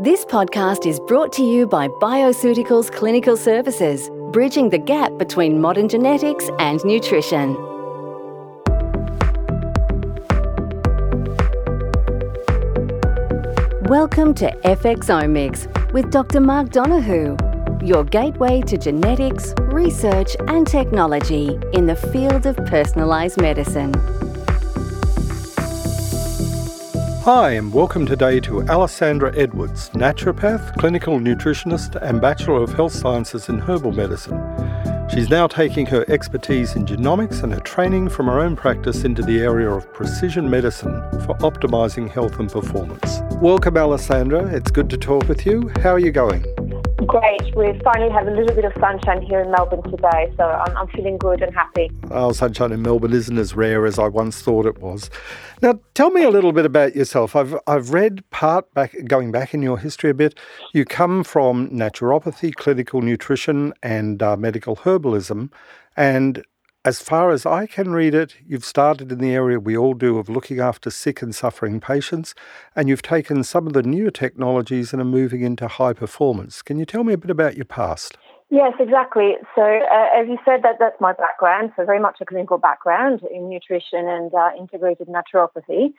This podcast is brought to you by Bioceuticals Clinical Services, bridging the gap between modern genetics and nutrition. Welcome to FX Omics with Dr. Mark Donohoe, your gateway to genetics, research, and technology in the field of personalised medicine. Hi, and welcome today to Alessandra Edwards, naturopath, clinical nutritionist, and Bachelor of Health Sciences in Herbal Medicine. She's now taking her expertise in genomics and her training from her own practice into the area of precision medicine for optimizing health and performance. Welcome, Alessandra. It's good to talk with you. How are you going? Great. We finally have a little bit of sunshine here in Melbourne today, so I'm, I'm, feeling good and happy. Oh, sunshine in Melbourne isn't as rare as I once thought it was. Now, tell me a little bit about yourself. I've I've read part back, going back in your history a bit. You come from naturopathy, clinical nutrition, and uh, medical herbalism, and as far as I can read it, you've started in the area we all do of looking after sick and suffering patients, and you've taken some of the newer technologies and are moving into high performance. Can you tell me a bit about your past? Yes, exactly. So, uh, as you said, that that's my background. So, very much a clinical background in nutrition and uh, integrated naturopathy,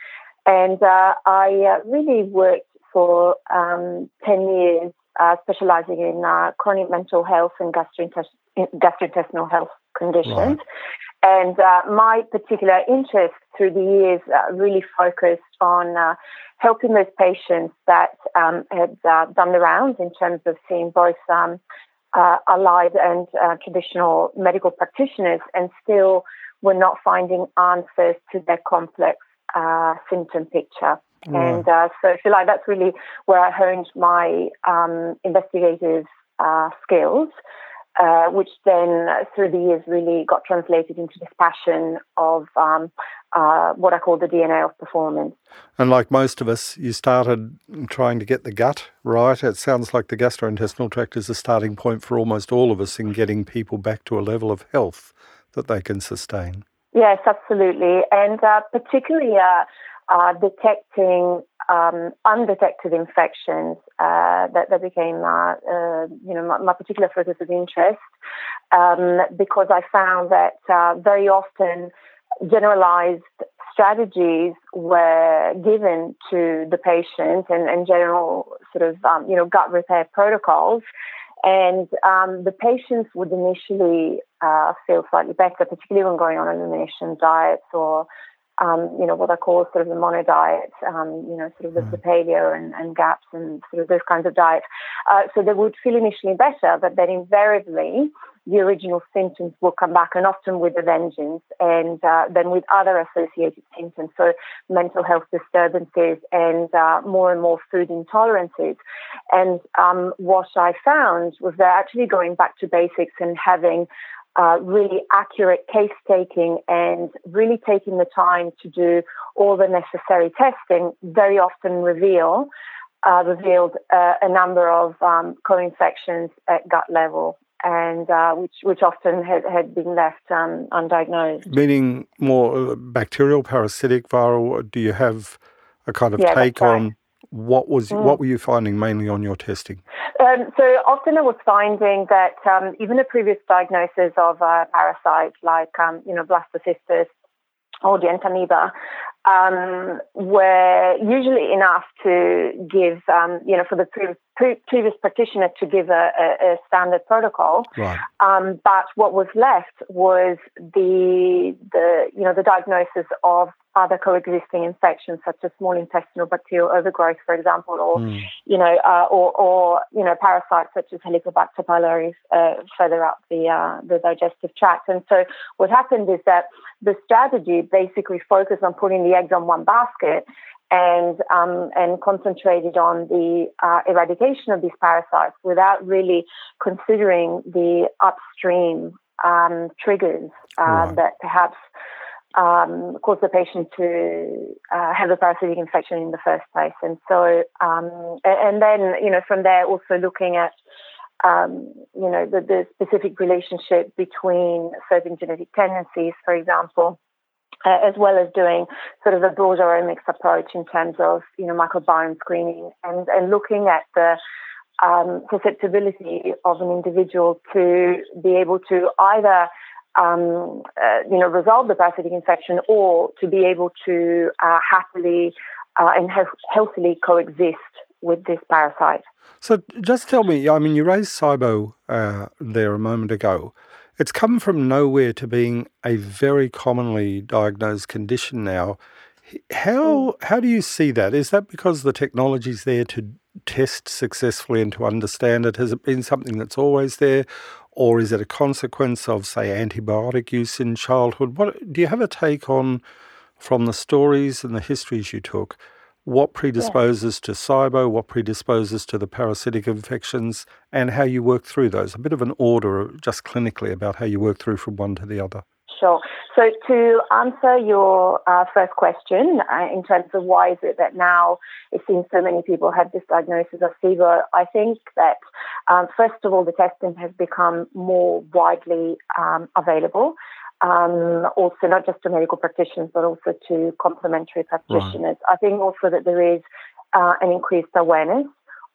and uh, I uh, really worked for um, ten years, uh, specializing in uh, chronic mental health and gastrointestinal health conditions. Right. And uh, my particular interest through the years uh, really focused on uh, helping those patients that um, had uh, done the rounds in terms of seeing both um, uh, allied and uh, traditional medical practitioners and still were not finding answers to their complex symptom picture. And so, if you like, that's really where I honed my um, investigative skills uh, which then uh, through the years really got translated into this passion of um, uh, what I call the DNA of performance. And like most of us, you started trying to get the gut right. It sounds like the gastrointestinal tract is the starting point for almost all of us in getting people back to a level of health that they can sustain. Yes, absolutely. And uh, particularly uh, uh, detecting um, undetected infections uh, that, that became, uh, uh, you know, my, my, particular focus of interest um, because I found that uh, very often generalized strategies were given to the patient and, and general sort of, um, you know, gut repair protocols. And um, the patients would initially uh, feel slightly better, particularly when going on elimination diets or um, you know, what I call sort of the mono diet, um, you know, sort of the, the, mm. paleo and, and GAPS and sort of those kinds of diets. Uh, so they would feel initially better, but then invariably the original symptoms will come back and often with a vengeance and uh, then with other associated symptoms. So mental health disturbances and uh, more and more food intolerances. And um, what I found was that actually going back to basics and having uh, really accurate case taking and really taking the time to do all the necessary testing very often reveal uh, revealed uh, a number of um, co-infections at gut level and uh, which which often had, had been left um, undiagnosed. Meaning more uh, bacterial, parasitic, viral. Do you have a kind of yeah, take right. What was mm. what were you finding mainly on your testing? Um, so often I was finding that um, even a previous diagnosis of a parasite like um, you know blastocystis or the entamoeba um, were usually enough to give, um, you know, for the pre- pre- previous practitioner to give a, a, a standard protocol. Right. Um, but what was left was the, the, you know, the diagnosis of other coexisting infections such as small intestinal bacterial overgrowth, for example, or mm. you know, uh, or, or you know, parasites such as Helicobacter pylori uh, further up the uh, the digestive tract. And so, what happened is that the strategy basically focused on putting the eggs on one basket and um, and concentrated on the uh, eradication of these parasites without really considering the upstream um, triggers uh, right. that perhaps um, cause the patient to uh, have a parasitic infection in the first place. And so, um, and then, you know, from there, also looking at, um, you know, the, the, specific relationship between certain genetic tendencies, for example, uh, as well as doing sort of a broader omics approach in terms of you know microbiome screening and, and looking at the um, susceptibility of an individual to be able to either um, uh, you know resolve the parasitic infection or to be able to uh, happily uh, and healthily coexist with this parasite. So just tell me, I mean, you raised SIBO uh, there a moment ago. It's come from nowhere to being a very commonly diagnosed condition now. How hmm. how do you see that? Is that because the technology's there to test successfully and to understand it? Has it been something that's always there, or is it a consequence of, say, antibiotic use in childhood? What do you have a take on from the stories and the histories you took? What predisposes yeah. to SIBO, what predisposes to the parasitic infections, and how you work through those. A bit of an order, just clinically, about how you work through from one to the other. Sure. So to answer your uh, first question, uh, in terms of why is it that now it seems so many people have this diagnosis of SIBO, I think that um, first of all the testing has become more widely um, available um, also not just to medical practitioners, but also to complementary practitioners. Right. I think also that there is uh, an increased awareness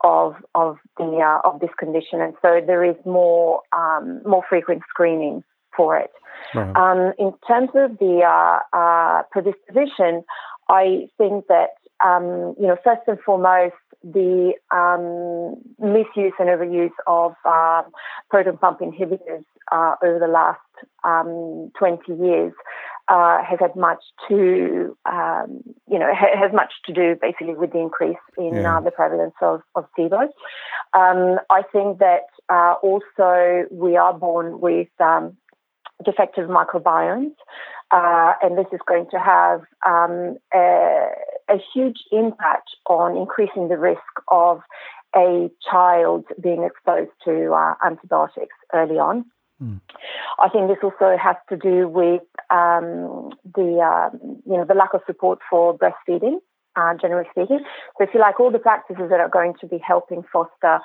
of of the uh, of this condition, and so there is more um, more frequent screening for it. Right. Um, in terms of the uh, uh predisposition, I think that um, you know first and foremost the um, misuse and overuse of uh, proton pump inhibitors uh, over the last um, 20 years uh, has had much to, um, you know, ha- has much to do basically with the increase in yeah. uh, the prevalence of, of SIBO. Um, I think that uh, also we are born with um, defective microbiomes, uh, and this is going to have um, a, a huge impact on increasing the risk of a child being exposed to uh, antibiotics early on. Mm. I think this also has to do with um, the um, you know the lack of support for breastfeeding, uh, generally speaking. So if you like, all the practices that are going to be helping foster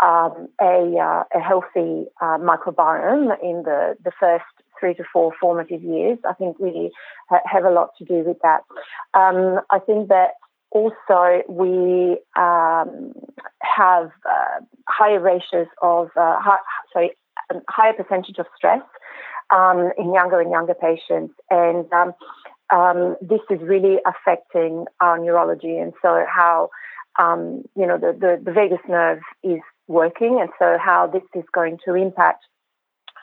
um, a, uh, a healthy uh, microbiome in the the first three to four formative years, I think really ha- have a lot to do with that. Um, I think that also we um, have uh, higher ratios of uh, high, sorry higher percentage of stress um, in younger and younger patients, and um, um, this is really affecting our neurology, and so how you know the, the, the vagus nerve is working, and so how this is going to impact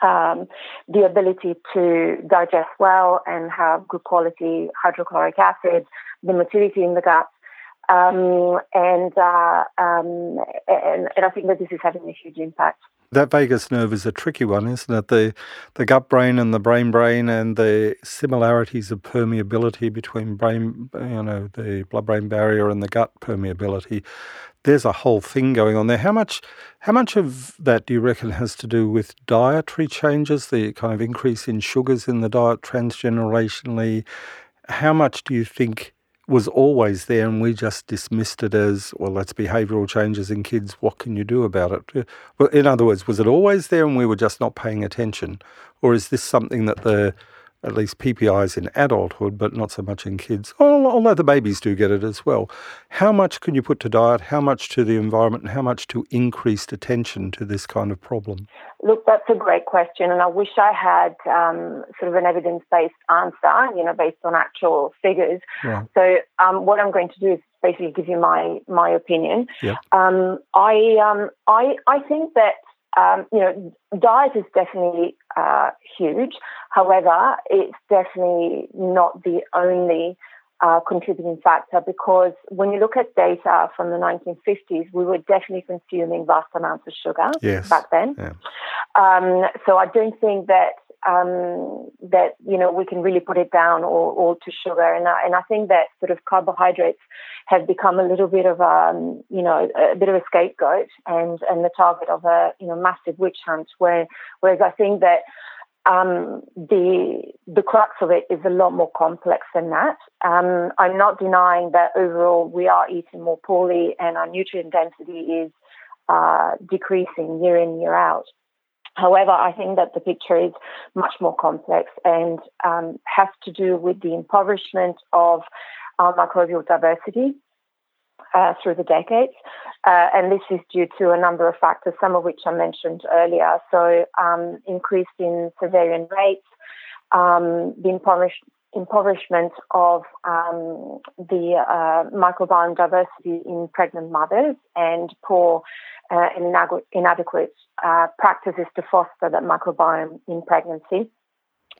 um, the ability to digest well and have good quality hydrochloric acid, the motility in the gut. Um, and, uh, um, and, and I think that this is having a huge impact. That vagus nerve is a tricky one, isn't it? The the gut brain and the brain brain and the similarities of permeability between brain, you know, the blood brain barrier and the gut permeability. There's a whole thing going on there. How much how much of that do you reckon has to do with dietary changes, the kind of increase in sugars in the diet transgenerationally? How much do you think was always there and we just dismissed it as, well, that's behavioural changes in kids. What can you do about it? Well, in other words, was it always there and we were just not paying attention? Or is this something that the at least PPIs in adulthood, but not so much in kids. Although the babies do get it as well. How much can you put to diet? How much to the environment? And how much to increased attention to this kind of problem? Look, that's a great question, and I wish I had um, sort of an evidence-based answer, you know, based on actual figures. Right. So, um, what I'm going to do is basically give you my my opinion. Yeah. Um, I um, I I think that um, you know, diet is definitely uh, huge. However, it's definitely not the only uh, contributing factor because when you look at data from the 1950s, we were definitely consuming vast amounts of sugar yes. back then. Yeah. Um, so I don't think that um, that you know we can really put it down all, all to sugar, and I, and I think that sort of carbohydrates have become a little bit of a um, you know a bit of a scapegoat and and the target of a you know massive witch hunt. Where whereas I think that um, the the crux of it is a lot more complex than that. Um, I'm not denying that overall we are eating more poorly and our nutrient density is uh, decreasing year in year out. However, I think that the picture is much more complex and um, has to do with the impoverishment of our microbial diversity uh, through the decades. Uh, and this is due to a number of factors, some of which I mentioned earlier. So, um, increase in cesarean rates, um, the impoverishment of um, the uh, microbiome diversity in pregnant mothers, and poor uh, and inadequate uh, practices to foster that microbiome in pregnancy.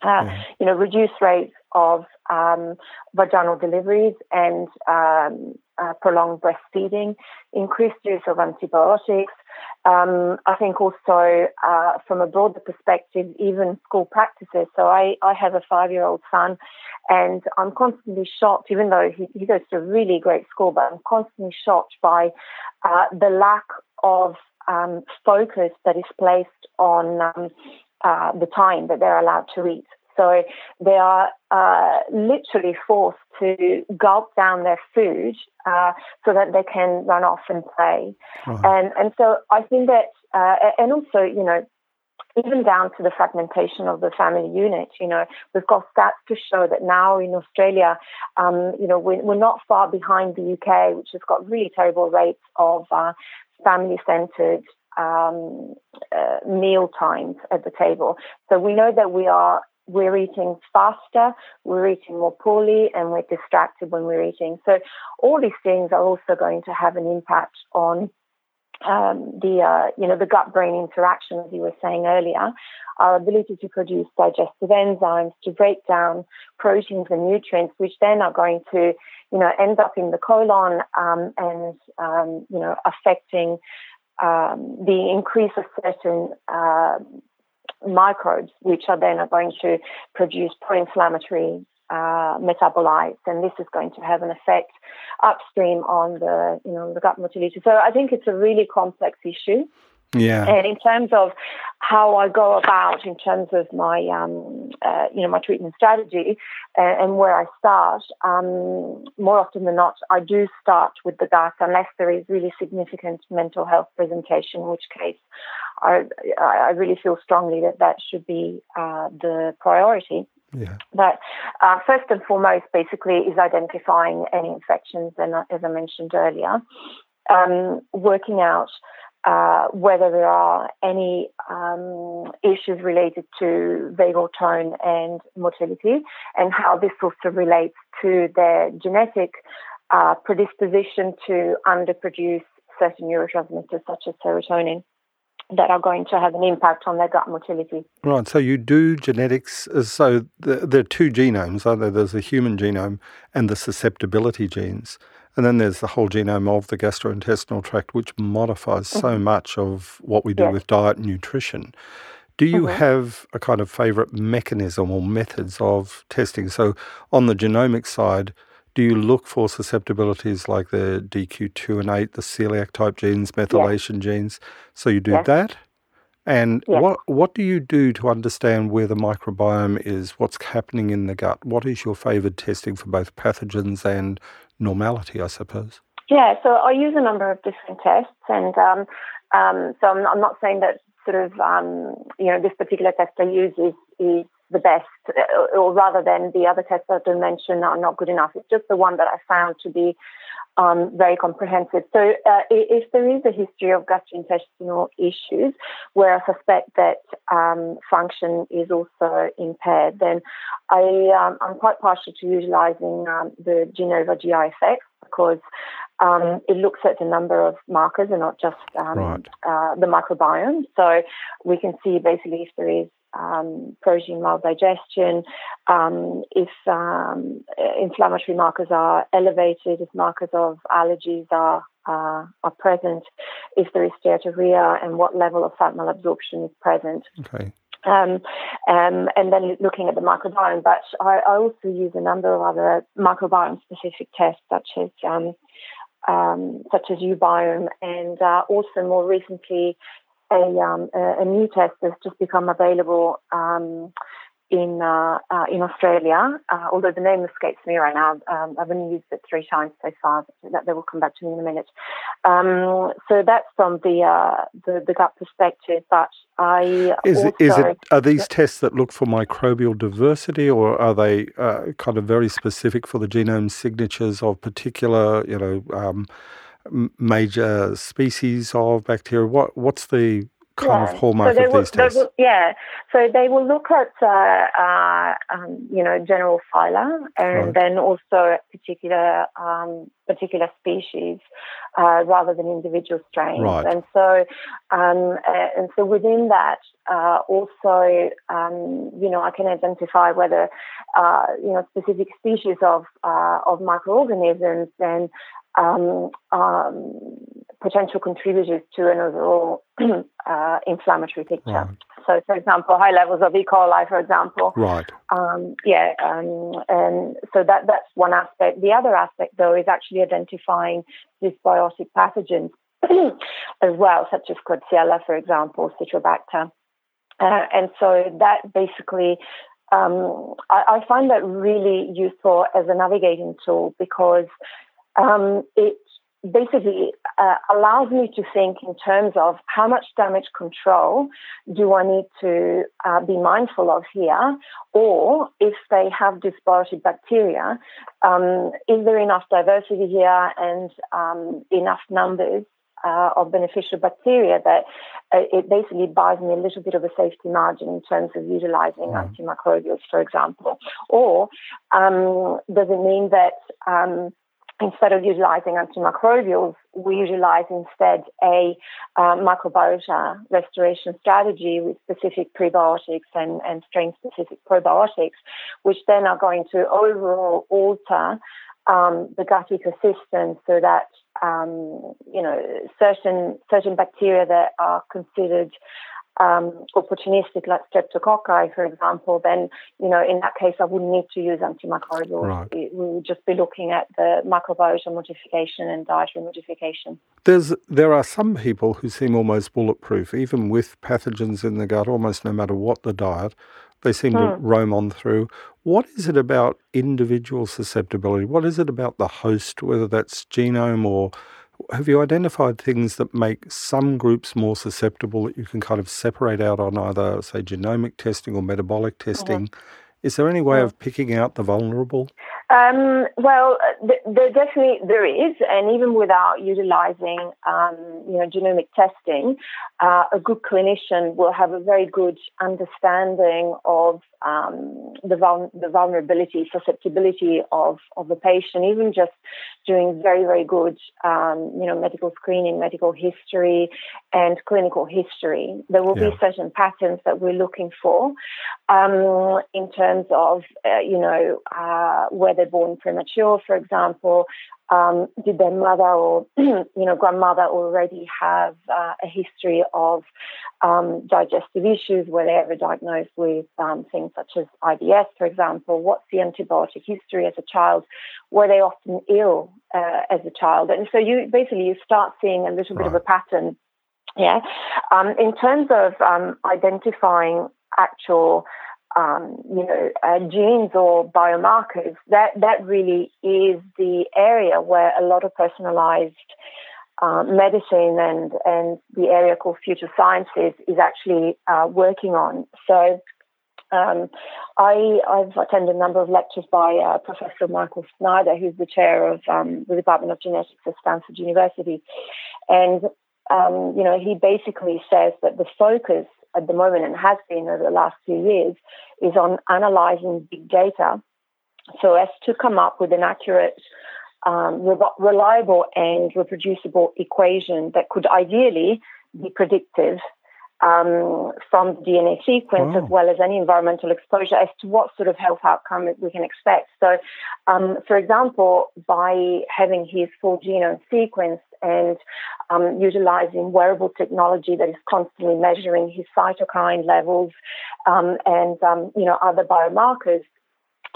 Uh, mm-hmm. You know, reduced rates of um, vaginal deliveries and um, uh, prolonged breastfeeding, increased use of antibiotics. Um, I think also uh, from a broader perspective, even school practices. So I, I have a five-year-old son, and I'm constantly shocked, even though he, he goes to a really great school, but I'm constantly shocked by uh, the lack of um, focus that is placed on um, uh, the time that they're allowed to eat. So they are uh, literally forced to gulp down their food uh, so that they can run off and play. Uh-huh. And and so I think that, uh, and also you know, even down to the fragmentation of the family unit. You know, we've got stats to show that now in Australia, um, you know, we're, we're, not far behind the UK, which has got really terrible rates of uh, family-centered um, uh, meal times at the table. So we know that we are we're eating faster, we're eating more poorly, and we're distracted when we're eating. So all these things are also going to have an impact on um, the uh, you know the gut brain interaction, as you were saying earlier, our ability to produce digestive enzymes to break down proteins and nutrients, which then are going to you know end up in the colon um, and um, you know affecting um, the increase of certain uh, microbes, which are then going to produce pro-inflammatory uh, metabolites, and this is going to have an effect upstream on the you know the gut motility. So I think it's a really complex issue. Yeah. And in terms of how I go about, in terms of my, um, uh, you know, my treatment strategy and, and where I start, um, more often than not, I do start with the gut unless there is really significant mental health presentation, in which case I, I really feel strongly that that should be uh, the priority. Yeah. But uh, first and foremost, basically, is identifying any infections, and uh, as I mentioned earlier, um, working out uh, whether there are any um, issues related to vagal tone and motility, and how this also relates to their genetic uh, predisposition to underproduce certain neurotransmitters such as serotonin that are going to have an impact on their gut motility. Right. So you do genetics. Uh, so there are two genomes, aren't there? There's the human genome and the susceptibility genes. And then there's the whole genome of the gastrointestinal tract, which modifies mm-hmm. so much of what we do yes. with diet and nutrition. Do you mm-hmm. have a kind of favorite mechanism or methods of testing? So, on the genomic side, do you look for susceptibilities like the DQ2 and 8, the celiac type genes, methylation yes. genes? So you do yes. that? And what what do you do to understand where the microbiome is? What's happening in the gut? What is your favoured testing for both pathogens and normality? I suppose. Yeah, so I use a number of different tests, and um, um, so I'm, I'm, not saying that sort of um, you know this particular test I use is, is the best, or rather than the other tests that I mentioned are not good enough. It's just the one that I found to be um, very comprehensive. So, uh, if there is a history of gastrointestinal issues where I suspect that um, function is also impaired, then I, um, I'm quite partial to utilizing um, the Genova GI Effects because um, it looks at a number of markers and not just um, right. uh, the microbiome. So we can see basically if there is um, protein maldigestion, um, if um, inflammatory markers are elevated, if markers of allergies are uh, are present, if there is steatorrhea, and what level of fat malabsorption is present. Okay. Um, um, and then looking at the microbiome. But I, I, also use a number of other microbiome specific tests, such as um, um such as uBiome, and uh, also more recently a, um, a, a, new test has just become available um, in uh, uh, in Australia, uh, although the name escapes me right now. Um, I've only used it three times so far. That they will come back to me in a minute. Um, so that's from the, uh, the, the gut perspective. But I is also, it, is it are these yeah. tests that look for microbial diversity, or are they uh, kind of very specific for the genome signatures of particular, you know? Um, major species of bacteria? What what's the kind yeah. of hallmark so of will, these tests? Will, yeah, so they will look at uh, uh, um, you know general phyla and right. then also particular um, particular species uh, rather than individual strains. Right. And so um, and so within that uh, also um, you know I can identify whether uh, you know specific species of uh, of microorganisms then um, um, potential contributors to an overall uh, inflammatory picture. Right. So, for example, high levels of E. coli, for example. Right. Um, yeah, um, and so that that's one aspect. The other aspect, though, is actually identifying dysbiotic pathogens as well, such as Klebsiella, for example, Citrobacter. Uh, and so that basically um, I, I, find that really useful as a navigating tool because um, it basically uh, allows me to think in terms of how much damage control do I need to uh, be mindful of here, or if they have dysbiotic bacteria, um, is there enough diversity here and um, enough numbers uh, of beneficial bacteria that uh, it basically buys me a little bit of a safety margin in terms of utilizing mm. antimicrobials, for example. Or um, does it mean that um, instead of utilizing antimicrobials, we utilize instead a uh, microbiota restoration strategy with specific prebiotics and, and strain specific probiotics, which then are going to overall alter um, the gut ecosystem so that um, you know certain certain bacteria that are considered um, opportunistic, like streptococci, for example, then, you know, in that case, I wouldn't need to use antimicrobials. Right. We would just be looking at the microbiota modification and dietary modification. There's, there are some people who seem almost bulletproof, even with pathogens in the gut, almost no matter what the diet. They seem hmm. to roam on through. What is it about individual susceptibility? What is it about the host, whether that's genome or have you identified things that make some groups more susceptible that you can kind of separate out on either, say, genomic testing or metabolic mm-hmm. testing? Mm-hmm. Is there any way of picking out the vulnerable? Um, well, th- there definitely there is, and even without utilizing, um, you know, genomic testing, uh, a good clinician will have a very good understanding of um, the, vul- the vulnerability, susceptibility of of the patient, even just doing very very good, um, you know, medical screening, medical history, and clinical history. There will yeah. be certain patterns that we're looking for um, in terms of, uh, you know, uh, whether born premature, for example, um, did their mother or you know grandmother already have uh, a history of um, digestive issues? Were they ever diagnosed with um, things such as IBS, for example? What's the antibiotic history as a child? Were they often ill uh, as a child? And so you basically you start seeing a little right. bit of a pattern. Yeah. Um, in terms of um, identifying actual um, you know, uh, genes or biomarkers, that, that really is the area where a lot of personalized uh, medicine and, and the area called future sciences is actually uh, working on. So um, I, have attended a number of lectures by uh, Professor Michael Snyder, who's the chair of um, the Department of Genetics at Stanford University. And, um, you know, he basically says that the focus at the moment and has been over the last few years is on analyzing big data so as to come up with an accurate, um, reliable, and reproducible equation that could ideally be predictive um, from the DNA sequence as well as any environmental exposure as to what sort of health outcome we can expect. So, um, for example, by having his full genome sequenced and um, utilizing wearable technology that is constantly measuring his cytokine levels um, and um, you know other biomarkers,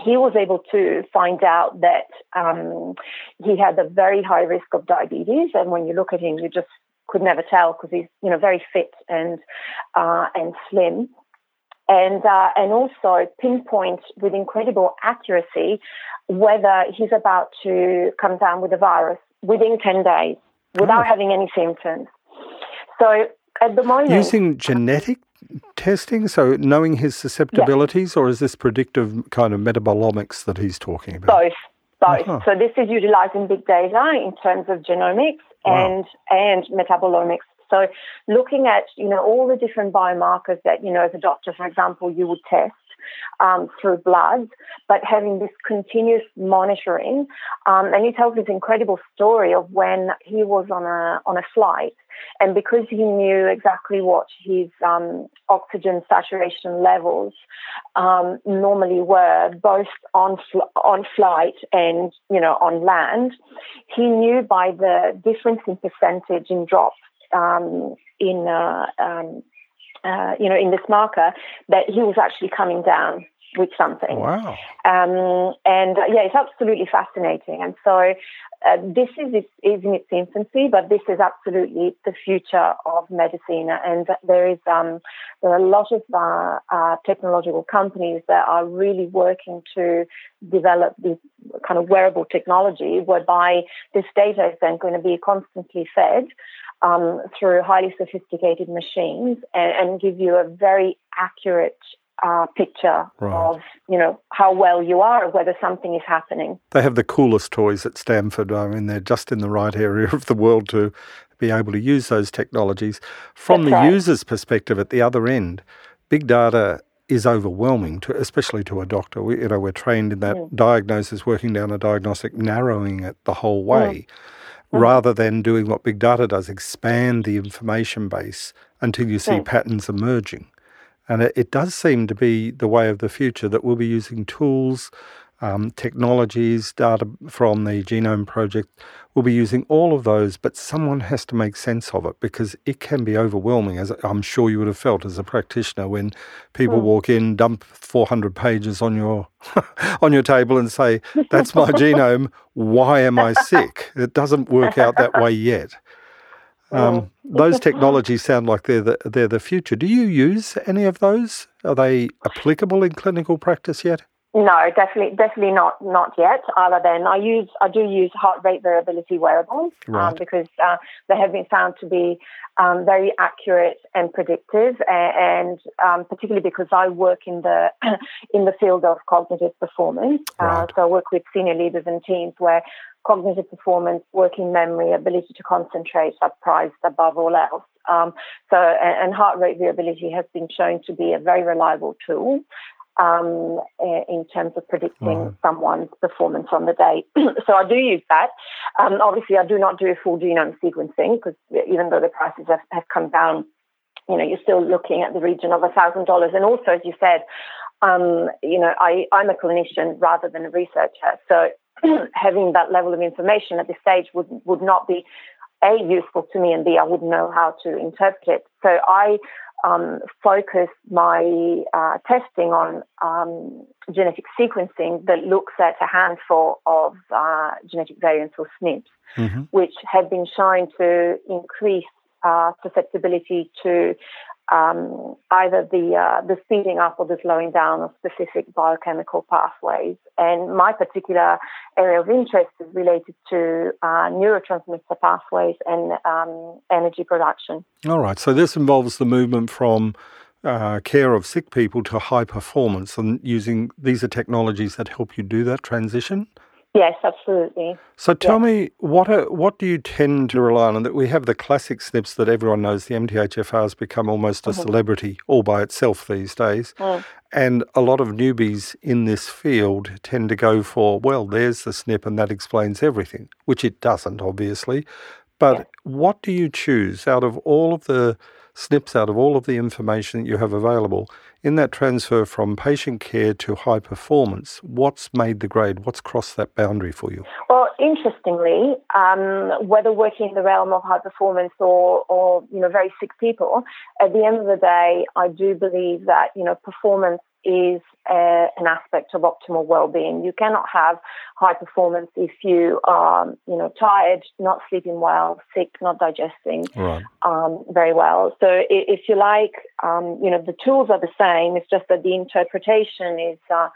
he was able to find out that um, he had a very high risk of diabetes. And when you look at him, you just could never tell because he's you know very fit and uh, and slim. and uh, and also pinpoint with incredible accuracy whether he's about to come down with the virus within 10 days without oh. having any symptoms. So at the moment. Using genetic testing, so knowing his susceptibilities, yes. or is this predictive kind of metabolomics that he's talking about? Both. Both. Uh-huh. So this is utilizing big data in terms of genomics wow. and and metabolomics. So looking at you know all the different biomarkers that you know as a doctor, for example, you would test um, through blood, but having this continuous monitoring. Um, and he tells this incredible story of when he was on a on a flight, and because he knew exactly what his um, oxygen saturation levels um, normally were, both on fl- on flight and you know on land, he knew by the difference in percentage in drops um, in uh, um, uh, you know, in this marker, that he was actually coming down with something. Wow. Um, and uh, yeah, it's absolutely fascinating. And so uh, this is, is in its infancy, but this is absolutely the future of medicine. And there is um, there are a lot of uh, uh, technological companies that are really working to develop this kind of wearable technology, whereby this data is then going to be constantly fed um, through highly sophisticated machines and, and, give you a very accurate uh, picture right. of you know how well you are, whether something is happening. They have the coolest toys at Stanford. I mean, they're just in the right area of the world to be able to use those technologies. From That's the right. user's perspective, at the other end, big data is overwhelming, to, especially to a doctor. We, you know, we're trained in that mm. diagnosis, working down a diagnostic, narrowing it the whole way. Mm. Mm-hmm. rather than doing what big data does, expand the information base until you see patterns emerging. And it, it, does seem to be the way of the future that we'll be using tools, um, technologies, data from the Genome Project. We'll be using all of those, but someone has to make sense of it because it can be overwhelming, as I'm sure you would have felt as a practitioner when people mm. walk in, dump 400 pages on your on your table, and say, "That's my genome. Why am I sick?" It doesn't work out that way yet. Um, those technologies sound like they're the, they're the future. Do you use any of those? Are they applicable in clinical practice yet? No, definitely, definitely not, not yet. Other than I use, I do use heart rate variability wearables um, right. um, because uh, they have been found to be um, very accurate and predictive, and, and um, particularly because I work in the in the field of cognitive performance. Uh, right. Uh, so I work with senior leaders and teams where cognitive performance, working memory, ability to concentrate are prized above all else. Um, so, and, and heart rate variability has been shown to be a very reliable tool um, in terms of predicting someone's performance on the day. so I do use that. Um, obviously, I do not do a full genome sequencing because even though the prices have, have come down, you know, you're still looking at the region of a thousand dollars. And also, as you said, um, you know, I, I'm a clinician rather than a researcher. So having that level of information at this stage would would not be a useful to me, and b I wouldn't know how to interpret it. So I um, focus my uh, testing on um, genetic sequencing that looks at a handful of uh, genetic variants or SNPs, mm-hmm. which have been shown to increase uh, susceptibility to um, either the uh, the speeding up or the slowing down of specific biochemical pathways. And my particular area of interest is related to uh, neurotransmitter pathways and um, energy production. All right. So this involves the movement from uh, care of sick people to high performance, and using these are technologies that help you do that transition. Yes, absolutely. So tell yes. me, what are, what do you tend to rely on? That we have the classic SNPs that everyone knows. The MTHFR has become almost a mm-hmm. celebrity all by itself these days, mm. and a lot of newbies in this field tend to go for, well, there's the SNP, and that explains everything, which it doesn't, obviously. But what do you choose out of all of the SNPs, out of all of the information that you have available? In that transfer from patient care to high performance, what's made the grade? What's crossed that boundary for you? Well, interestingly, um, whether working in the realm of high performance or, or you know very sick people, at the end of the day, I do believe that you know performance is uh, an aspect of optimal well-being. You cannot have high performance if you are, you know, tired, not sleeping well, sick, not digesting right. um, very well. So, if you like, um, you know, the tools are the same. It's just that the interpretation is uh,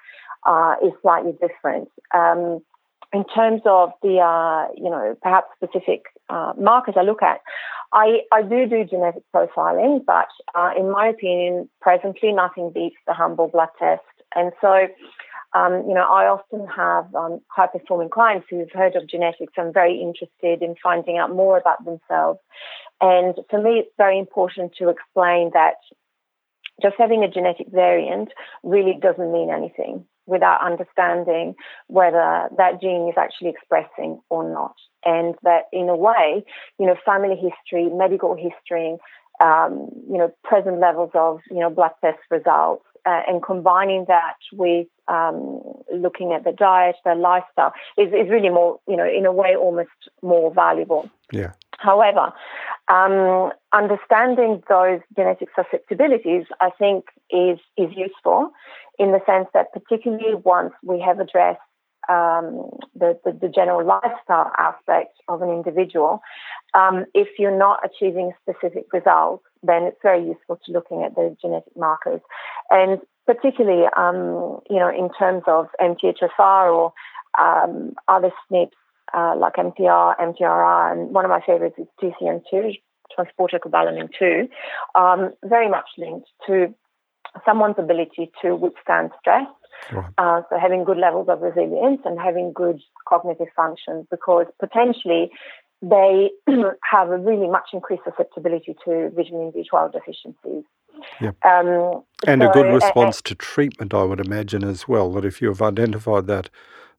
uh, is slightly different. Um, in terms of the, uh, you know, perhaps specific uh, markers I look at, I, I do do genetic profiling, but uh, in my opinion, presently nothing beats the humble blood test. And so, um, you know, I often have um, high performing clients who've heard of genetics and very interested in finding out more about themselves. And for me, it's very important to explain that just having a genetic variant really doesn't mean anything without understanding whether that gene is actually expressing or not. And that in a way, you know, family history, medical history, um, you know, present levels of, you know, blood test results, uh, and combining that with um, looking at the diet, the lifestyle is, is really more, you know, in a way almost more valuable. Yeah. However, um, understanding those genetic susceptibilities, I think, is is useful in the sense that particularly once we have addressed um, the, the, the, general lifestyle aspect of an individual, um, if you're not achieving specific results, then it's very useful to looking at the genetic markers. And particularly, um, you know, in terms of MTHFR or um, other SNPs uh, like MTR, MTRR, and one of my favorites is TCN2, transporter cobalamin 2, um, very much linked to someone's ability to withstand stress. Right. Uh, so having good levels of resilience and having good cognitive functions because potentially they have a really much increased susceptibility to vitamin B12 deficiencies. Yep. Um, and so, a good response uh, to treatment, I would imagine, as well. That if you have identified that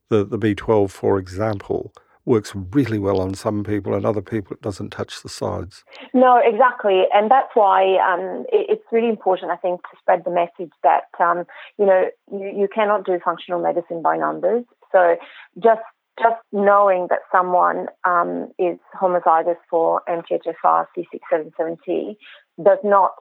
the, the B12, for example, works really well on some people and other people it doesn't touch the sides. No, exactly. And that's why um, it, it's really important, I think, to spread the message that, um, you know, you, you cannot do functional medicine by numbers. So just just knowing that someone um, is homozygous for MTHFR C677T does not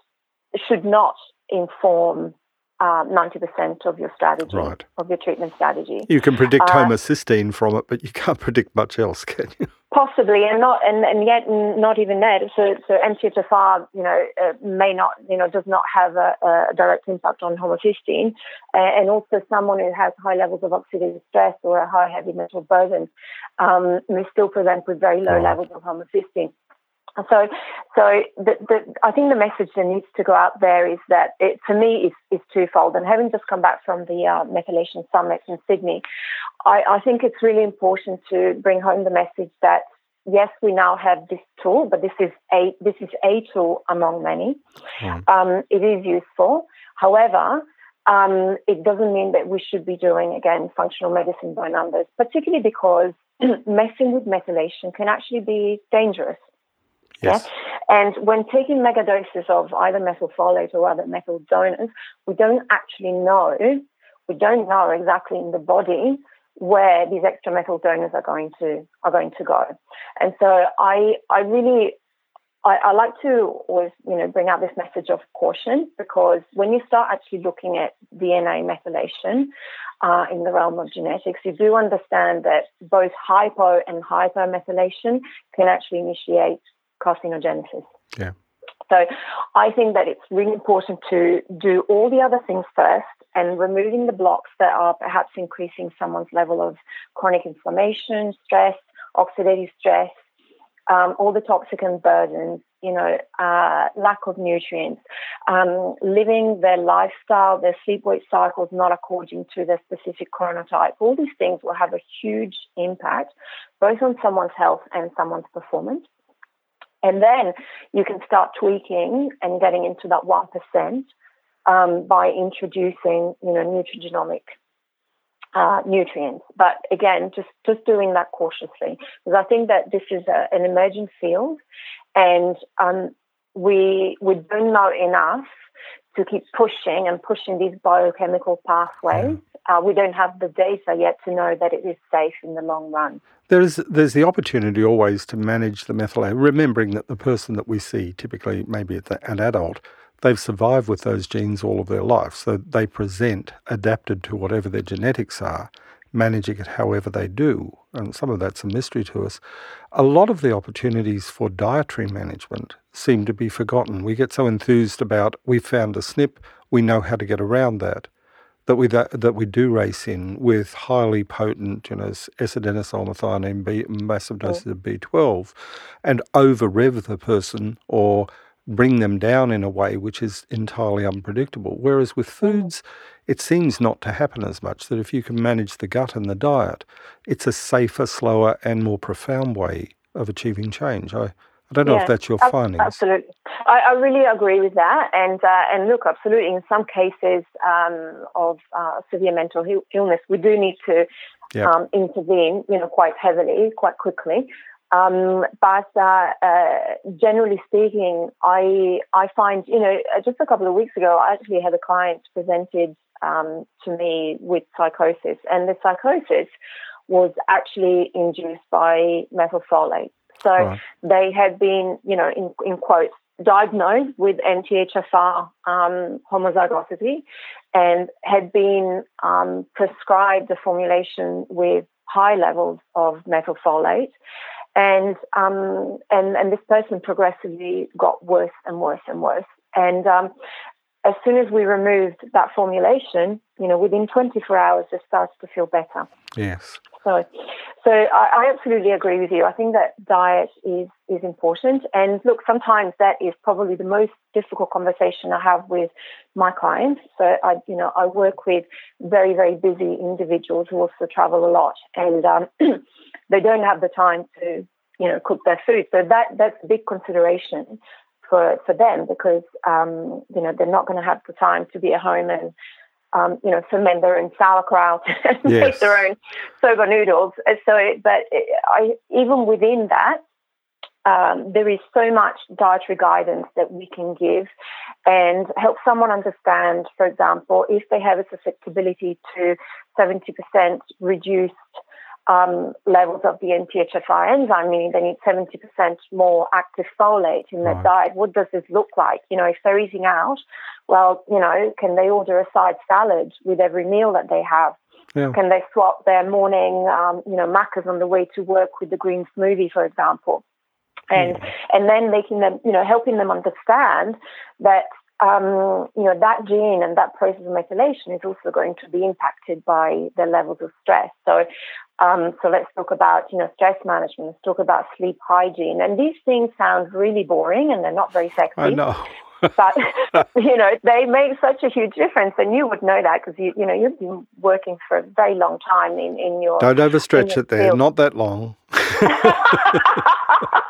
should not inform um, 90% of your strategy, right. of your treatment strategy. You can predict uh, homocysteine from it, but you can't predict much else, can you? Possibly, and not, and, and yet not even that. So, so MTHFR, you know, uh, may not, you know, does not have a, a direct impact on homocysteine, uh, and also someone who has high levels of oxidative stress or a high heavy metal burden um, may still present with very low right. levels of homocysteine. So, so the, the, I think the message that needs to go out there is that it, for me, is, is twofold. And having just come back from the uh, methylation summit in Sydney, I, I think it's really important to bring home the message that yes, we now have this tool, but this is a this is a tool among many. Mm. Um, it is useful. However, um, it doesn't mean that we should be doing again functional medicine by numbers, particularly because messing with methylation can actually be dangerous. Yes. Yeah? And when taking megadoses of either methylfolate or other methyl donors, we don't actually know, we don't know exactly in the body where these extra methyl donors are going to are going to go. And so I I really I, I, like to always, you know, bring out this message of caution because when you start actually looking at DNA methylation uh, in the realm of genetics, you do understand that both hypo and hypermethylation can actually initiate carcinogenesis. Yeah. So I think that it's really important to do all the other things first and removing the blocks that are perhaps increasing someone's level of chronic inflammation, stress, oxidative stress, um, all the toxicant burdens, you know, uh, lack of nutrients, um, living their lifestyle, their sleep-wake cycles not according to their specific chronotype. All these things will have a huge impact both on someone's health and someone's performance. And then you can start tweaking and getting into that 1% um, by introducing, you know, nutrigenomic uh, nutrients. But again, just, just doing that cautiously because I think that this is a, an emerging field and um, we, we don't know enough to keep pushing and pushing these biochemical pathways. Uh, we don't have the data yet to know that it is safe in the long run. There's there's the opportunity always to manage the methyl, remembering that the person that we see, typically maybe an adult, they've survived with those genes all of their life, so they present adapted to whatever their genetics are managing it however they do, and some of that's a mystery to us, a lot of the opportunities for dietary management seem to be forgotten. We get so enthused about we found a SNP, we know how to get around that, that we that, that we do race in with highly potent, you know, S-adenosine methionine, B, massive doses of B12, and over rev the person or bring them down in a way which is entirely unpredictable. Whereas with mm. foods, it seems not to happen as much, that if you can manage the gut and the diet, it's a safer, slower, and more profound way of achieving change. I, I don't know if that's your findings. Absolutely, I, I, really agree with that. And uh, and look, absolutely, in some cases um, of uh, severe mental illness, we do need to yep. um, intervene, you know, quite heavily, quite quickly. Um, but uh, uh, generally speaking, I I find you know just a couple of weeks ago, I actually had a client presented um, to me with psychosis, and the psychosis was actually induced by methylfolate. So right. they had been, you know, in, in quotes, diagnosed with MTHFR um, homozygosity and had been um, prescribed a formulation with high levels of methylfolate. And, um, and, and this person progressively got worse and worse and worse. And um, as soon as we removed that formulation, you know, within 24 hours, it starts to feel better. Yes. So, so I, I, absolutely agree with you. I think that diet is is important, and look, sometimes that is probably the most difficult conversation I have with my clients. So, I, you know, I work with very very busy individuals who also travel a lot, and um, they don't have the time to, you know, cook their food. So that that's a big consideration for for them because um, you know they're not going to have the time to be at home and um, you know ferment their own sauerkraut and yes. make their own soba noodles. So, but I, even within that. Um, there is so much dietary guidance that we can give and help someone understand, for example, if they have a susceptibility to 70% reduced um, levels of the MTHFR enzyme, meaning they need 70% more active folate in their right. diet. What does this look like? You know, if they're eating out, well, you know, can they order a side salad with every meal that they have? Yeah. Can they swap their morning, um, you know, macas on the way to work with the green smoothie, for example? And yeah. and then making them, you know, helping them understand that um, you know, that gene and that process of methylation is also going to be impacted by the levels of stress. So, um, so let's talk about, you know, stress management. Let's talk about sleep hygiene. And these things sound really boring and they're not very sexy. I know. but you know they make such a huge difference, and you would know that because you you know you've been working for a very long time in in your. Don't overstretch it there. Field. Not that long.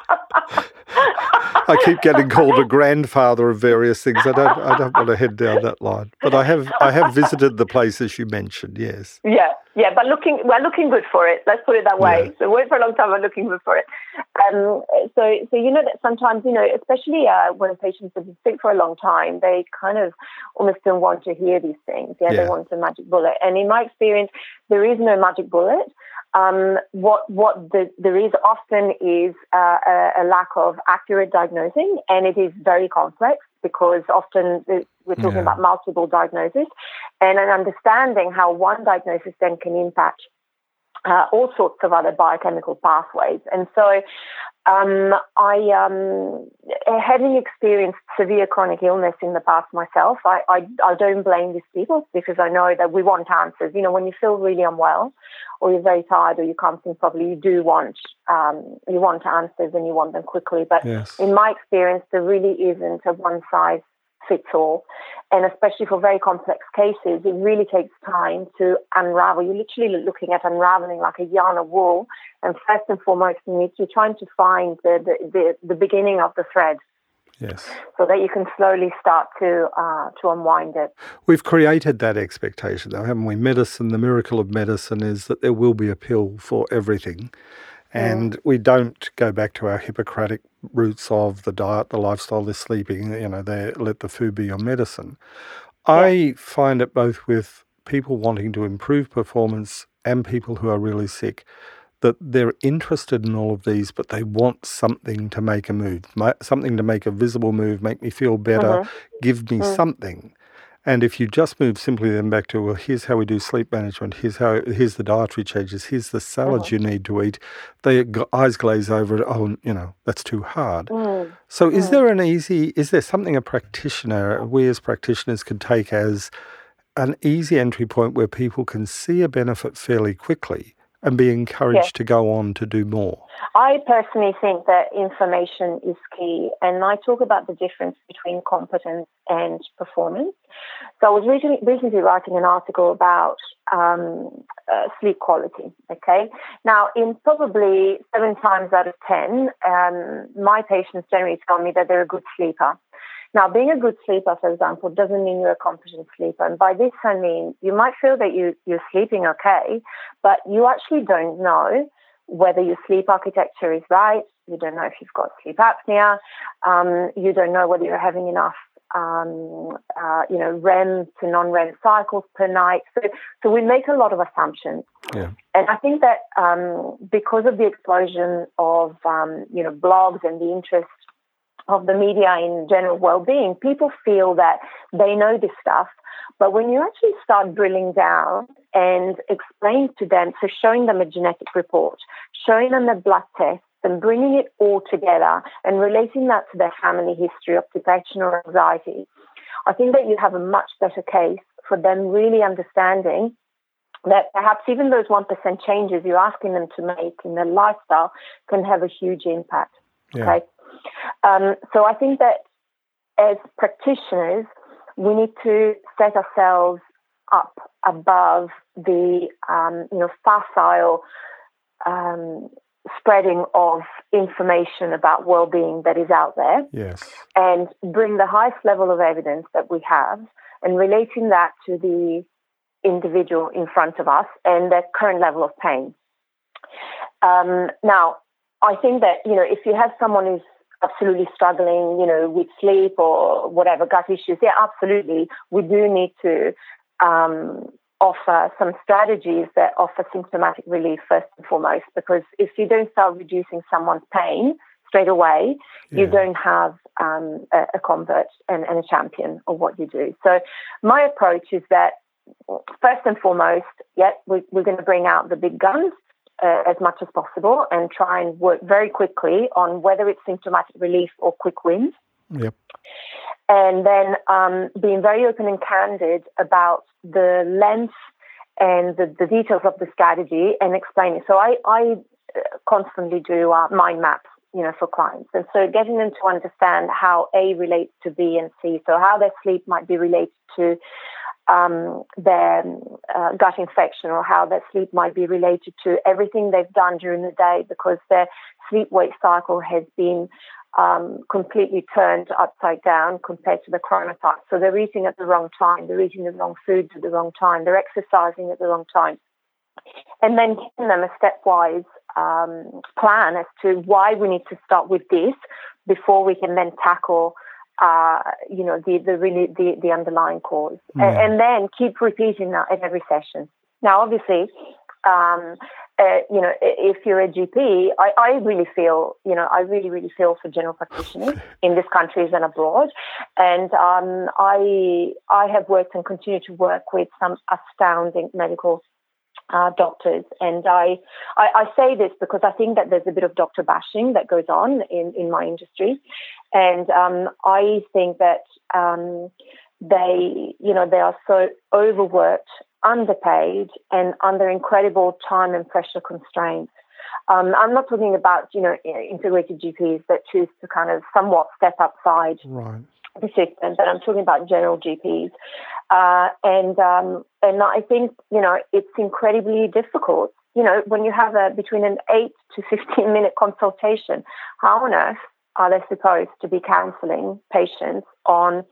I keep getting called a grandfather of various things. I don't I don't want to head down that line. But I have I have visited the places you mentioned, yes. Yeah, yeah, but looking we're looking good for it. Let's put it that way. Yeah. So wait for a long time, we're looking good for it. Um, so so you know that sometimes, you know, especially uh, when patients have been sick for a long time, they kind of almost don't want to hear these things. Yeah, yeah. they want a magic bullet. And in my experience, there is no magic bullet. Um, what what the, there is often is uh, a, a, lack of accurate diagnosing, and it is very complex because often we're talking yeah. about multiple diagnoses, and an understanding how one diagnosis then can impact uh, all sorts of other biochemical pathways. And so um, I, um, having experienced severe chronic illness in the past myself, I, I, I, don't blame these people because I know that we want answers. You know, when you feel really unwell, or you're very tired, or you can't think properly, you do want um, you want answers and you want them quickly. But yes. in my experience, there really isn't a one size fits all. And especially for very complex cases, it really takes time to unravel. You're literally looking at unraveling like a yarn of wool. And first and foremost, you're trying to find the, the, the, the beginning of the thread. Yes. So that you can slowly start to uh, to unwind it. We've created that expectation, though, haven't we? Medicine, the miracle of medicine is that there will be a pill for everything. And we don't go back to our Hippocratic roots of the diet, the lifestyle, the sleeping, you know, they let the food be your medicine. Yeah. I find it both with people wanting to improve performance and people who are really sick that they're interested in all of these, but they want something to make a move, something to make a visible move, make me feel better, mm-hmm. give me mm-hmm. something. And if you just move simply then back to, well, here's how we do sleep management, here's how, here's the dietary changes, here's the salads mm-hmm. you need to eat, their eyes glaze over it. Oh, you know, that's too hard. Mm. So, is mm. there an easy, is there something a practitioner, we as practitioners, could take as an easy entry point where people can see a benefit fairly quickly? And be encouraged yes. to go on to do more? I personally think that information is key, and I talk about the difference between competence and performance. So I was recently, recently writing an article about um, uh, sleep quality. Okay, now in probably seven times out of ten, um, my patients generally tell me that they're a good sleeper. Now, being a good sleeper, for example, doesn't mean you're a competent sleeper. And by this, I mean you might feel that you, you're sleeping okay, but you actually don't know whether your sleep architecture is right. You don't know if you've got sleep apnea. Um, you don't know whether you're having enough um, uh, you know, REM to non-REM cycles per night. So, so we make a lot of assumptions. Yeah. And I think that um, because of the explosion of, um, you know, blogs and the interest of the media in general well-being, people feel that they know this stuff. But when you actually start drilling down and explain to them, so showing them a genetic report, showing them a blood test, and bringing it all together and relating that to their family history of depression or anxiety, I think that you have a much better case for them really understanding that perhaps even those 1% changes you're asking them to make in their lifestyle can have a huge impact. Yeah. Okay. Um, so I think that as practitioners, we need to set ourselves up above the um, you know facile um, spreading of information about well-being that is out there. Yes, and bring the highest level of evidence that we have, and relating that to the individual in front of us and their current level of pain. Um, now, I think that you know if you have someone who's absolutely struggling, you know, with sleep or whatever gut issues, yeah, absolutely, we do need to um, offer some strategies that offer symptomatic relief first and foremost. Because if you don't start reducing someone's pain straight away, yeah. you don't have um, a, a, convert and, and a champion of what you do. So my approach is that first and foremost, yeah, we, we're going to bring out the big guns uh, as much as possible and try and work very quickly on whether it's symptomatic relief or quick wins. Yep. And then um, being very open and candid about the length and the, the, details of the strategy and explaining. So I, I uh, constantly do uh, mind maps, you know, for clients. And so getting them to understand how A relates to B and C. So how their sleep might be related to um, their uh, gut infection or how their sleep might be related to everything they've done during the day because their sleep wake cycle has been um, completely turned upside down compared to the chronotype. So they're eating at the wrong time, they're eating the wrong foods at the wrong time, they're exercising at the wrong time. And then giving them a stepwise um, plan as to why we need to start with this before we can then tackle uh, you know, the, the really the, the underlying cause, yeah. and, and, then keep repeating that at every session. Now, obviously, um, uh, you know, if you're a GP, I, I really feel, you know, I really, really feel for general practitioners in this country and abroad, and um, I I have worked and continue to work with some astounding medical uh, doctors. And I, I, I, say this because I think that there's a bit of doctor bashing that goes on in, in my industry. And um, I think that um, they, you know, they are so overworked, underpaid, and under incredible time and pressure constraints. Um, I'm not talking about, you know, integrated GPs that choose to kind of somewhat step outside right. But I'm talking about general GPs. Uh, and um, and I think you know it's incredibly difficult. You know, when you have a between an eight to fifteen minute consultation, how on earth are they supposed to be counselling patients on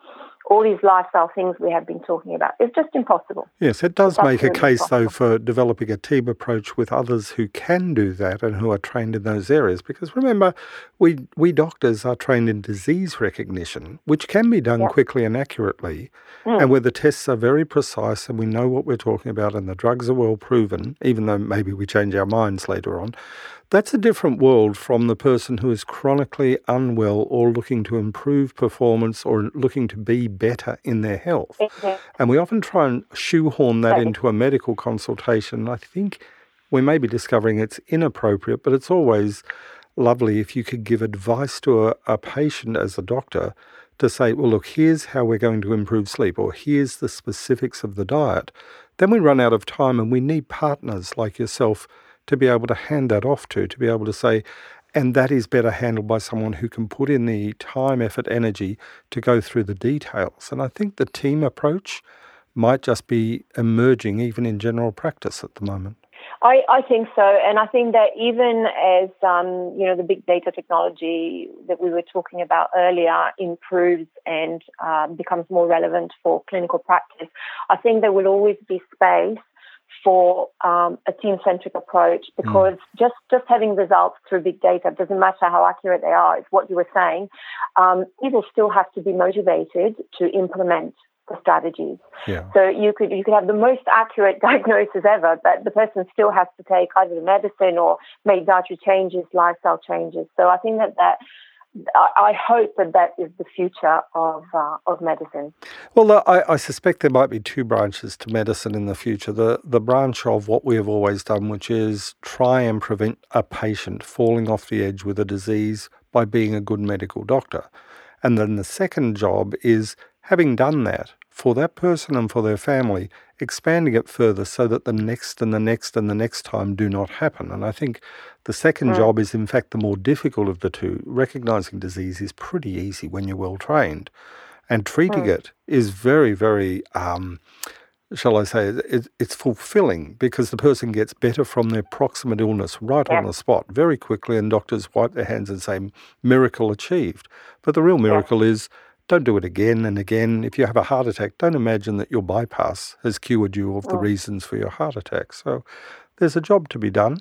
all these lifestyle things we have been talking about. It's just impossible. Yes, it does it's make a case, impossible. though, for developing a team approach with others who can do that and who are trained in those areas. Because remember, we, we doctors are trained in disease recognition, which can be done yep. quickly and accurately, mm. and where the tests are very precise and we know what we're talking about and the drugs are well proven, even though maybe we change our minds later on. That's a different world from the person who is chronically unwell or looking to improve performance or looking to be better in their health. Mm-hmm. And we often try and shoehorn that into a medical consultation. I think we may be discovering it's inappropriate, but it's always lovely if you could give advice to a, a patient as a doctor to say, well, look, here's how we're going to improve sleep, or here's the specifics of the diet. Then we run out of time and we need partners like yourself to be able to hand that off to, to be able to say, and that is better handled by someone who can put in the time, effort, energy to go through the details. And I think the team approach might just be emerging even in general practice at the moment. I, I think so, and I think that even as um, you know the big data technology that we were talking about earlier improves and um, becomes more relevant for clinical practice, I think there will always be space for um, a team-centric approach hmm. because mm. just just having results through big data doesn't matter how accurate they are. It's what you were saying. Um, people still have to be motivated to implement the strategies. Yeah. So you could you could have the most accurate diagnosis ever, but the person still has to take either the medicine or make dietary changes, lifestyle changes. So I think that that I hope that that is the future of uh, of medicine. Well, I, I, suspect there might be two branches to medicine in the future. The the branch of what we have always done, which is try and prevent a patient falling off the edge with a disease by being a good medical doctor, and then the second job is having done that for that person and for their family, expanding it further so that the next and the next and the next time do not happen. And I think the second mm. job is, in fact, the more difficult of the two. Recognizing disease is pretty easy when you're well trained, and treating mm. it is very, very. Um, shall I say, it, it's fulfilling because the person gets better from their proximate illness right yeah. on the spot very quickly, and doctors wipe their hands and say, miracle achieved. But the real miracle yeah. is don't do it again and again. If you have a heart attack, don't imagine that your bypass has cured you of the oh. reasons for your heart attack. So there's a job to be done.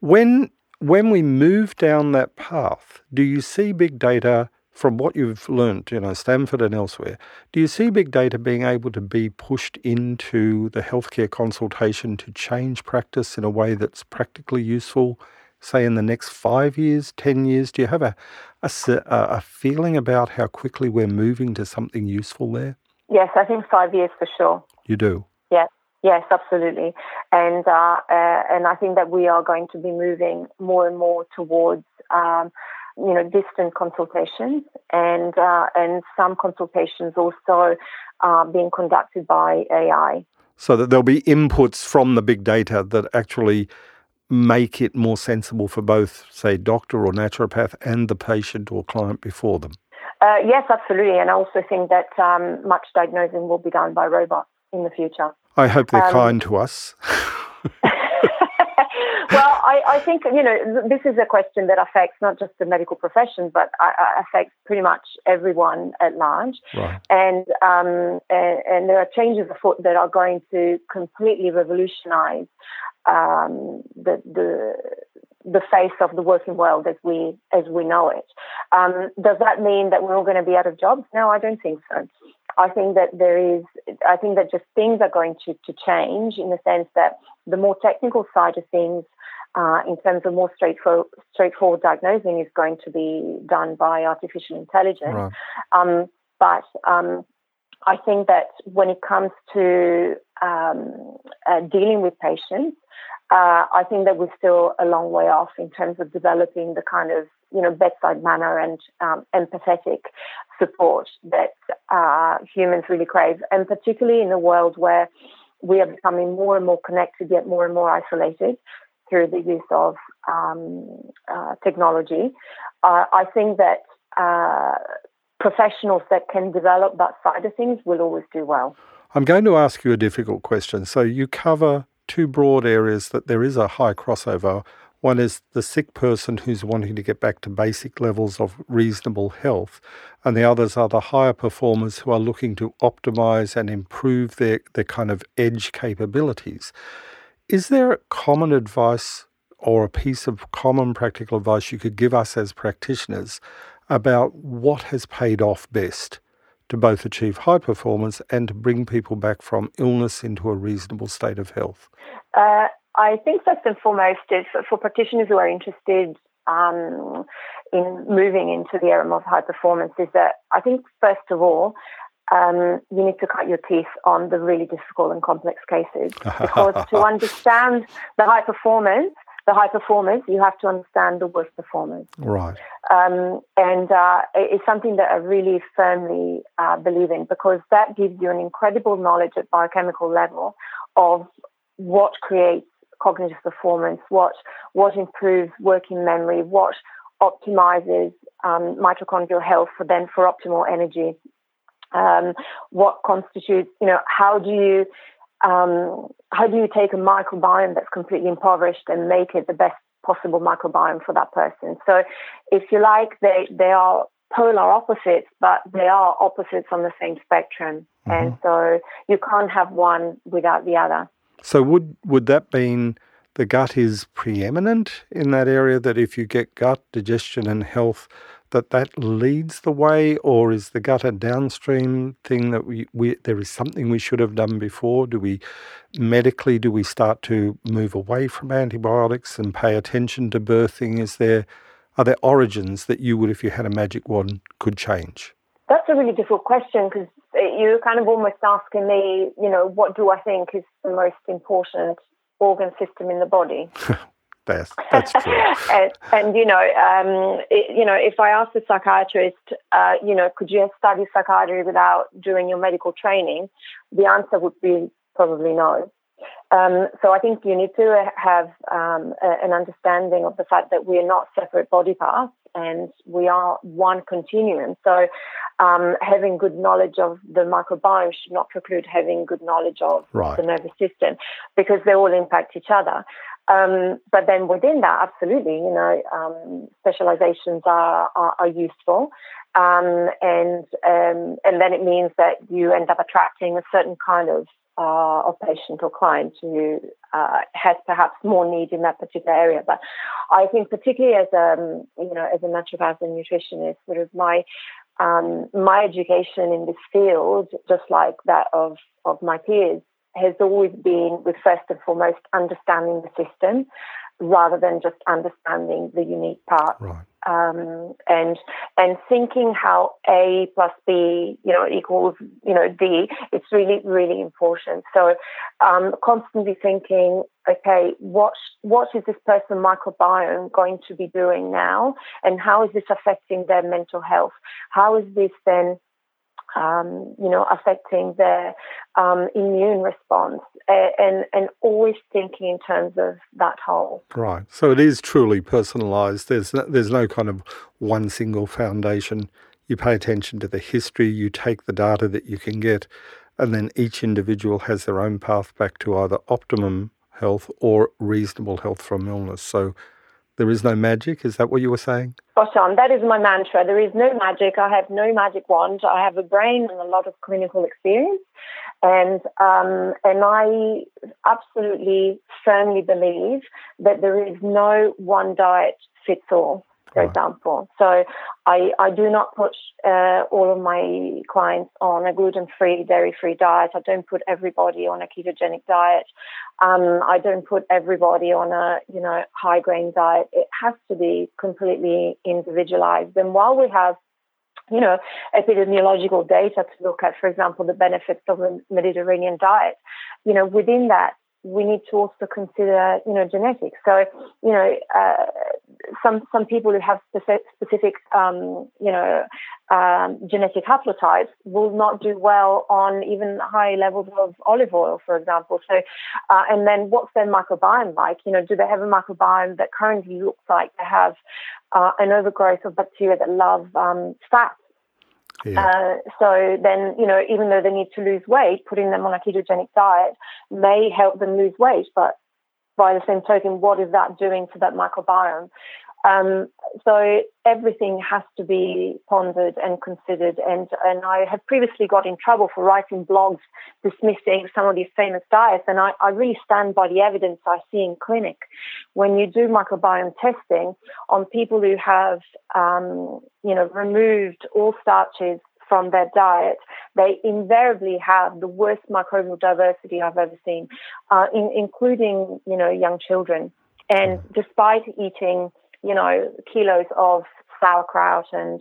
When when we move down that path, do you see big data from what you've learned, you know, Stanford and elsewhere, do you see big data being able to be pushed into the healthcare consultation to change practice in a way that's practically useful, say in the next five years, 10 years? Do you have a, a, a feeling about how quickly we're moving to something useful there? Yes, I think five years for sure. You do? Yes. Yes, absolutely, and uh, uh, and I think that we are going to be moving more and more towards um, you know distant consultations and uh, and some consultations also uh, being conducted by AI. So that there'll be inputs from the big data that actually make it more sensible for both, say, doctor or naturopath and the patient or client before them? Uh, yes, absolutely. And I also think that um, much diagnosing will be done by robots in the future. I hope they're um, kind to us. I, I, think, you know, this is a question that affects not just the medical profession, but uh, uh, affects pretty much everyone at large. Right. And, um, and, and, there are changes afoot that are going to completely revolutionize um, the, the the face of the working world as we as we know it. Um, does that mean that we're all going to be out of jobs? No, I don't think so. I think that there is. I think that just things are going to to change in the sense that the more technical side of things. Uh, in terms of more straightforward, straightforward diagnosing, is going to be done by artificial intelligence. Right. Um, but um, I think that when it comes to um, uh, dealing with patients, uh, I think that we're still a long way off in terms of developing the kind of you know bedside manner and um, empathetic support that uh, humans really crave, and particularly in a world where we are becoming more and more connected, yet more and more isolated through the use of um, uh, technology. Uh, I think that uh, professionals that can develop that side of things will always do well. I'm going to ask you a difficult question. So you cover two broad areas that there is a high crossover. One is the sick person who's wanting to get back to basic levels of reasonable health, and the others are the higher performers who are looking to optimize and improve their, their kind of edge capabilities. Is there common advice or a piece of common practical advice you could give us as practitioners about what has paid off best to both achieve high performance and to bring people back from illness into a reasonable state of health? Uh, I think first and foremost for practitioners who are interested um, in moving into the area of high performance is that I think first of all um, you need to cut your teeth on the really difficult and complex cases because to understand the high performance the high performers, you have to understand the worst performers. Right. Um, and uh, it's something that I really firmly uh, believe in because that gives you an incredible knowledge at biochemical level of what creates cognitive performance, what what improves working memory, what optimizes um, mitochondrial health for then for optimal energy. Um, what constitutes, you know, how do you um, how do you take a microbiome that's completely impoverished and make it the best possible microbiome for that person? So, if you like, they they are polar opposites, but they are opposites on the same spectrum, mm-hmm. and so you can't have one without the other. So, would would that mean the gut is preeminent in that area? That if you get gut digestion and health, that that leads the way, or is the gut a downstream thing that we, we there is something we should have done before? Do we medically do we start to move away from antibiotics and pay attention to birthing? Is there are there origins that you would, if you had a magic wand, could change? That's a really difficult question because you're kind of almost asking me, you know, what do I think is the most important organ system in the body? That's, that's true. and, and, you know, um, it, you know, if I ask a psychiatrist, uh, you know, could you study psychiatry without doing your medical training? The answer would be probably no. Um, so I think you need to have um, a, an understanding of the fact that we are not separate body parts and we are one continuum. So um, having good knowledge of the microbiome should not preclude having good knowledge of right. the nervous system because they all impact each other. Um, but then within that, absolutely, you know, um, specializations are, are, are useful. Um, and um, and then it means that you end up attracting a certain kind of uh, of patient or client who uh, has perhaps more need in that particular area. But I think particularly as a um, you know as a naturopath and nutritionist, sort of my um, my education in this field, just like that of of my peers, has always been with first and foremost understanding the system rather than just understanding the unique part. Right. Um, and and thinking how A plus B, you know, equals, you know, D, it's really, really important. So um, constantly thinking, okay, what what is this person microbiome going to be doing now? And how is this affecting their mental health? How is this then um, you know, affecting their um, immune response, and and always thinking in terms of that whole. Right. So it is truly personalised. There's no, there's no kind of one single foundation. You pay attention to the history. You take the data that you can get, and then each individual has their own path back to either optimum health or reasonable health from illness. So there is no magic. Is that what you were saying? Spot on. That is my mantra. There is no magic. I have no magic wand. I have a brain and a lot of clinical experience, and um, and I absolutely firmly believe that there is no one diet fits all for example. So I, I do not put uh, all of my clients on a gluten-free, dairy-free diet. I don't put everybody on a ketogenic diet. Um, I don't put everybody on a you know high grain diet. It has to be completely individualized. And while we have you know, epidemiological data to look at, for example, the benefits of a Mediterranean diet. You know, within that, we need to also consider, you know, genetics. So, you know, uh, some some people who have specific, specific um, you know, um, genetic haplotypes will not do well on even high levels of olive oil, for example. So, uh, and then what's their microbiome like? You know, do they have a microbiome that currently looks like they have uh, an overgrowth of bacteria that love um, fat? Yeah. Uh, so then, you know, even though they need to lose weight, putting them on a ketogenic diet may help them lose weight, but by the same token, what is that doing to that microbiome? Um, so everything has to be pondered and considered. And, and I have previously got in trouble for writing blogs dismissing some of these famous diets. And I, I really stand by the evidence I see in clinic. When you do microbiome testing on people who have, um, you know, removed all starches from their diet, they invariably have the worst microbial diversity I've ever seen, uh, in, including, you know, young children. And despite eating, you know, kilos of sauerkraut and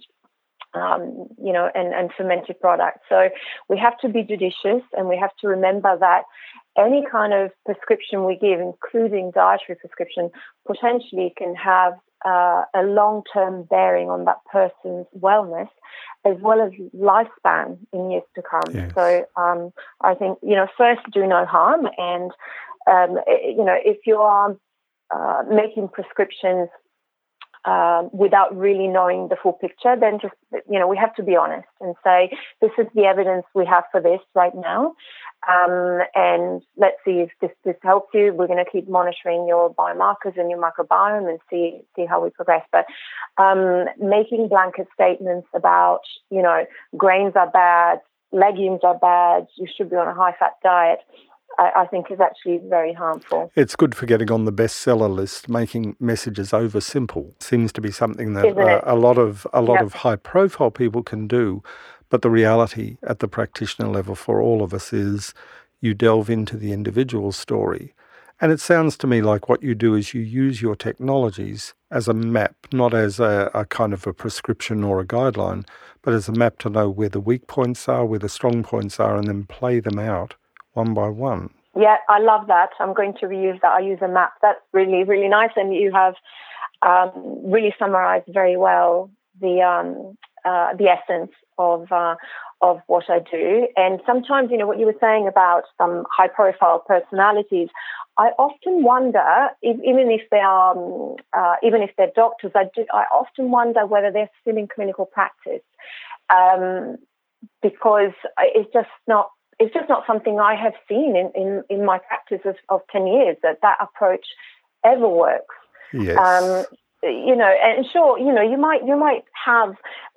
um, you know, and, and fermented products. So we have to be judicious and we have to remember that any kind of prescription we give, including dietary prescription, potentially can have uh, a long term bearing on that person's wellness as well as lifespan in years to come. Yes. So um, I think, you know, first do no harm. And, um, you know, if you are uh, making prescriptions um, without really knowing the full picture, then just, you know, we have to be honest and say, this is the evidence we have for this right now. Um, and let's see if this, this helps you. We're going to keep monitoring your biomarkers and your microbiome and see, see how we progress. But um, making blanket statements about, you know, grains are bad, legumes are bad, you should be on a high fat diet I, I think is actually very harmful. It's good for getting on the bestseller list. Making messages over simple seems to be something that uh, a lot of a lot yep. of high profile people can do. But the reality at the practitioner level for all of us is you delve into the individual story. And it sounds to me like what you do is you use your technologies as a map, not as a, a, kind of a prescription or a guideline, but as a map to know where the weak points are, where the strong points are, and then play them out one by one. Yeah, I love that. I'm going to reuse that. I use a map. That's really, really nice. And you have um, really summarized very well the um, uh, the essence of uh, of what I do. And sometimes, you know, what you were saying about some high profile personalities, I often wonder, if, even if they are, um, uh, even if they're doctors, I do, I often wonder whether they're still in clinical practice, um, because it's just not it's just not something I have seen in, in, in my practice of, of 10 years that that approach ever works. Yes. Um, you know, and sure, you know, you might you might have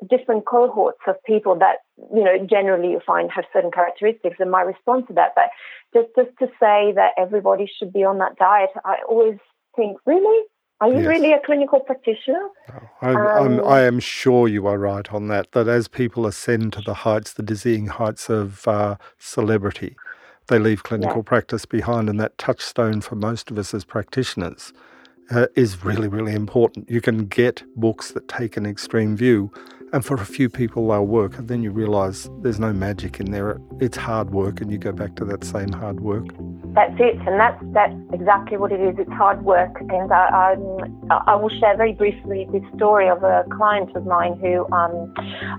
different cohorts of people that you know generally you find have certain characteristics and might respond to that. But just just to say that everybody should be on that diet, I always think, really, are you yes. really a clinical practitioner? I'm, um, I'm, I am sure you are right on that. That as people ascend to the heights, the dizzying heights of uh, celebrity, they leave clinical yeah. practice behind, and that touchstone for most of us as practitioners uh, is really, really important. You can get books that take an extreme view, and for a few people they'll work, and then you realise there's no magic in there. It's hard work, and you go back to that same hard work. That's it, and that's that's exactly what it is. It's hard work, and I, I, I will share very briefly this story of a client of mine who, um,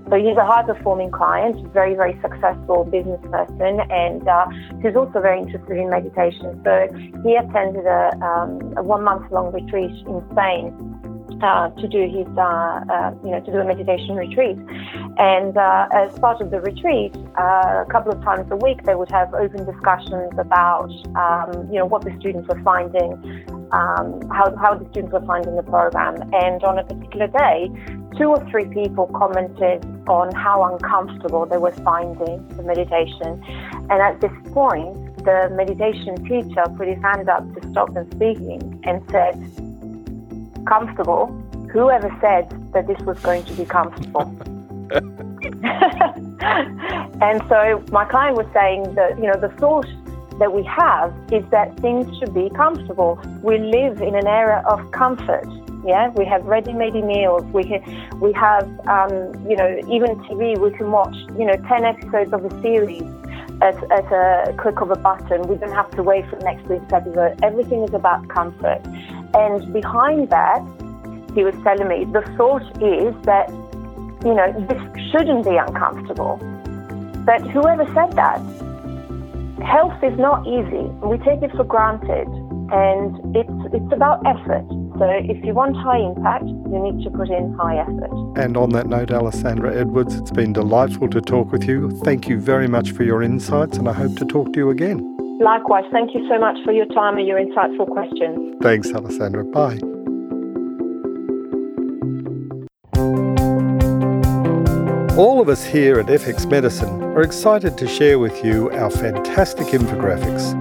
so he's a high performing client, very very successful business person, and uh, who's also very interested in meditation. So he attended a, um, a one month long retreat in Spain uh, to do his, uh, uh, you know, to do a meditation retreat. And as part of the retreat, a couple of times a week, they would have open discussions about, um, you know, what the students were finding, um, how, how the students were finding the program. And on a particular day, two or three people commented on how uncomfortable they were finding the meditation. And at this point, the meditation teacher put his hand up to stop them speaking and said, comfortable. Whoever said that this was going to be comfortable? and so my client was saying that, you know, the thought that we have is that things should be comfortable. We live in an era of comfort. Yeah, we have ready-made meals. We can, we have, um, you know, even TV. We can watch, you know, ten episodes of a series at, at a click of a button. We don't have to wait for next week's episode. Everything is about comfort. And behind that, he was telling me the thought is that, you know, this shouldn't be uncomfortable. But whoever said that, health is not easy. We take it for granted. And it's, it's about effort. So if you want high impact, you need to put in high effort. And on that note, Alessandra Edwards, it's been delightful to talk with you. Thank you very much for your insights, and I hope to talk to you again. Likewise, thank you so much for your time and your insightful questions. Thanks, Alessandra. Bye. All of us here at FX Medicine are excited to share with you our fantastic infographics.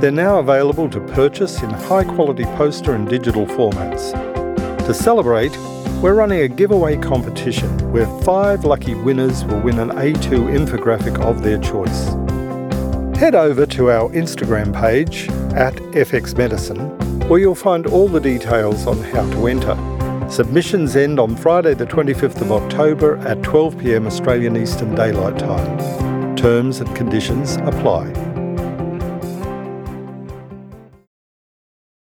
They're now available to purchase in high quality poster and digital formats. To celebrate, we're running a giveaway competition where five lucky winners will win an A2 infographic of their choice. Head over to our Instagram page at FX Medicine, where you'll find all the details on how to enter. Submissions end on Friday, the 25th of October at 12 pm Australian Eastern Daylight Time. Terms and conditions apply.